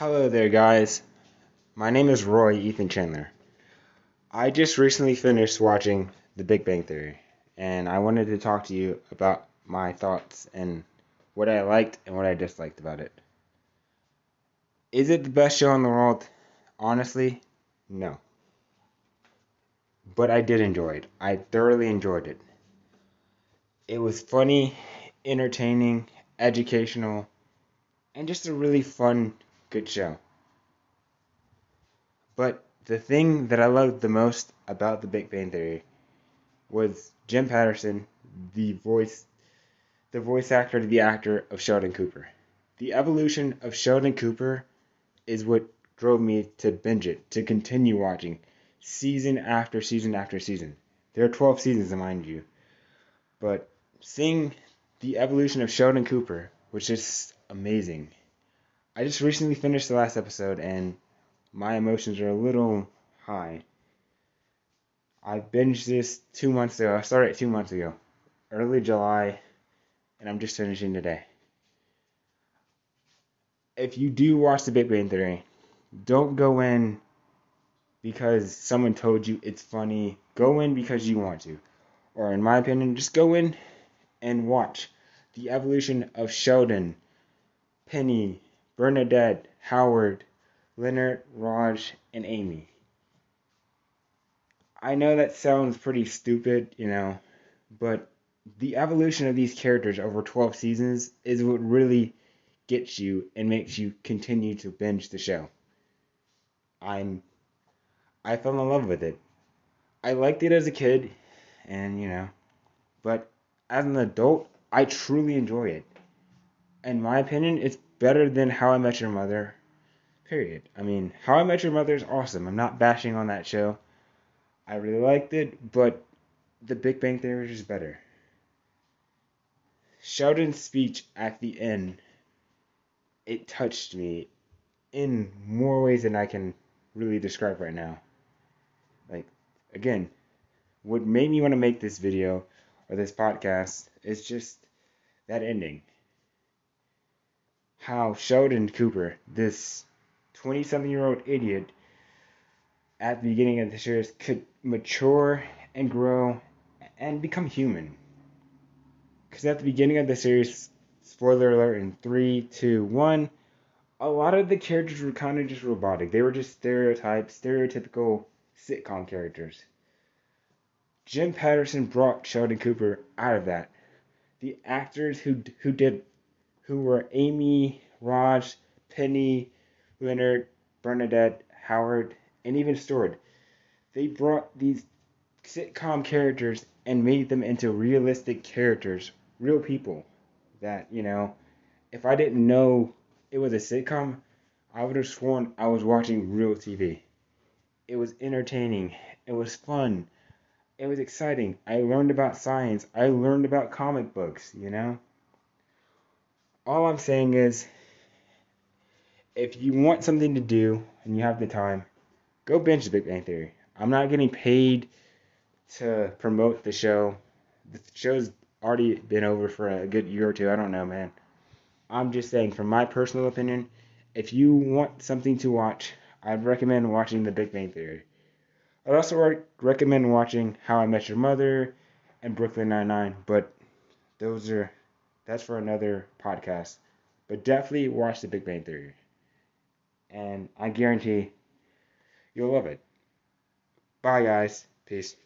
Hello there, guys. My name is Roy Ethan Chandler. I just recently finished watching The Big Bang Theory, and I wanted to talk to you about my thoughts and what I liked and what I disliked about it. Is it the best show in the world? Honestly, no. But I did enjoy it. I thoroughly enjoyed it. It was funny, entertaining, educational, and just a really fun, good show. But the thing that I loved the most about The Big Bang Theory was Jim Patterson, the voice, the voice actor, the actor of Sheldon Cooper. The evolution of Sheldon Cooper is what drove me to binge it, to continue watching, season after season after season. There are 12 seasons, mind you. But seeing the evolution of Sheldon Cooper was just amazing. I just recently finished the last episode and my emotions are a little high. I binged this two months ago. I started two months ago, early July, and I'm just finishing today. If you do watch The Big Bang Theory, don't go in because someone told you it's funny. Go in because you want to. Or, in my opinion, just go in and watch the evolution of Sheldon, Penny, Bernadette, Howard, Leonard, Raj, and Amy. I know that sounds pretty stupid, you know, but the evolution of these characters over 12 seasons is what really gets you and makes you continue to binge the show. I'm I fell in love with it. I liked it as a kid and you know, but as an adult, I truly enjoy it. In my opinion, it's better than How I Met Your Mother. Period. I mean, How I Met Your Mother is awesome. I'm not bashing on that show. I really liked it, but The Big Bang Theory is better. Sheldon's speech at the end, it touched me in more ways than I can really describe right now. Like, again, what made me want to make this video or this podcast is just that ending. How Sheldon Cooper, this 20 something year old idiot, at the beginning of the series could mature and grow and become human. Because at the beginning of the series, spoiler alert in 3, 2, 1, a lot of the characters were kind of just robotic. They were just stereotypes, stereotypical sitcom characters. Jim Patterson brought Sheldon Cooper out of that. The actors who who did who were Amy, Raj, Penny, Leonard, Bernadette, Howard, and even Stuart, they brought these sitcom characters and made them into realistic characters, real people. That you know, if I didn't know it was a sitcom, I would have sworn I was watching real TV. It was entertaining. It was fun. It was exciting. I learned about science. I learned about comic books, you know? All I'm saying is if you want something to do and you have the time, go binge The Big Bang Theory. I'm not getting paid to promote the show. The show's already been over for a good year or two. I don't know, man. I'm just saying, from my personal opinion, if you want something to watch, I'd recommend watching The Big Bang Theory. I'd also re- recommend watching How I Met Your Mother and Brooklyn Nine Nine, but those are that's for another podcast. But definitely watch The Big Bang Theory, and I guarantee you'll love it. Bye, guys. Peace.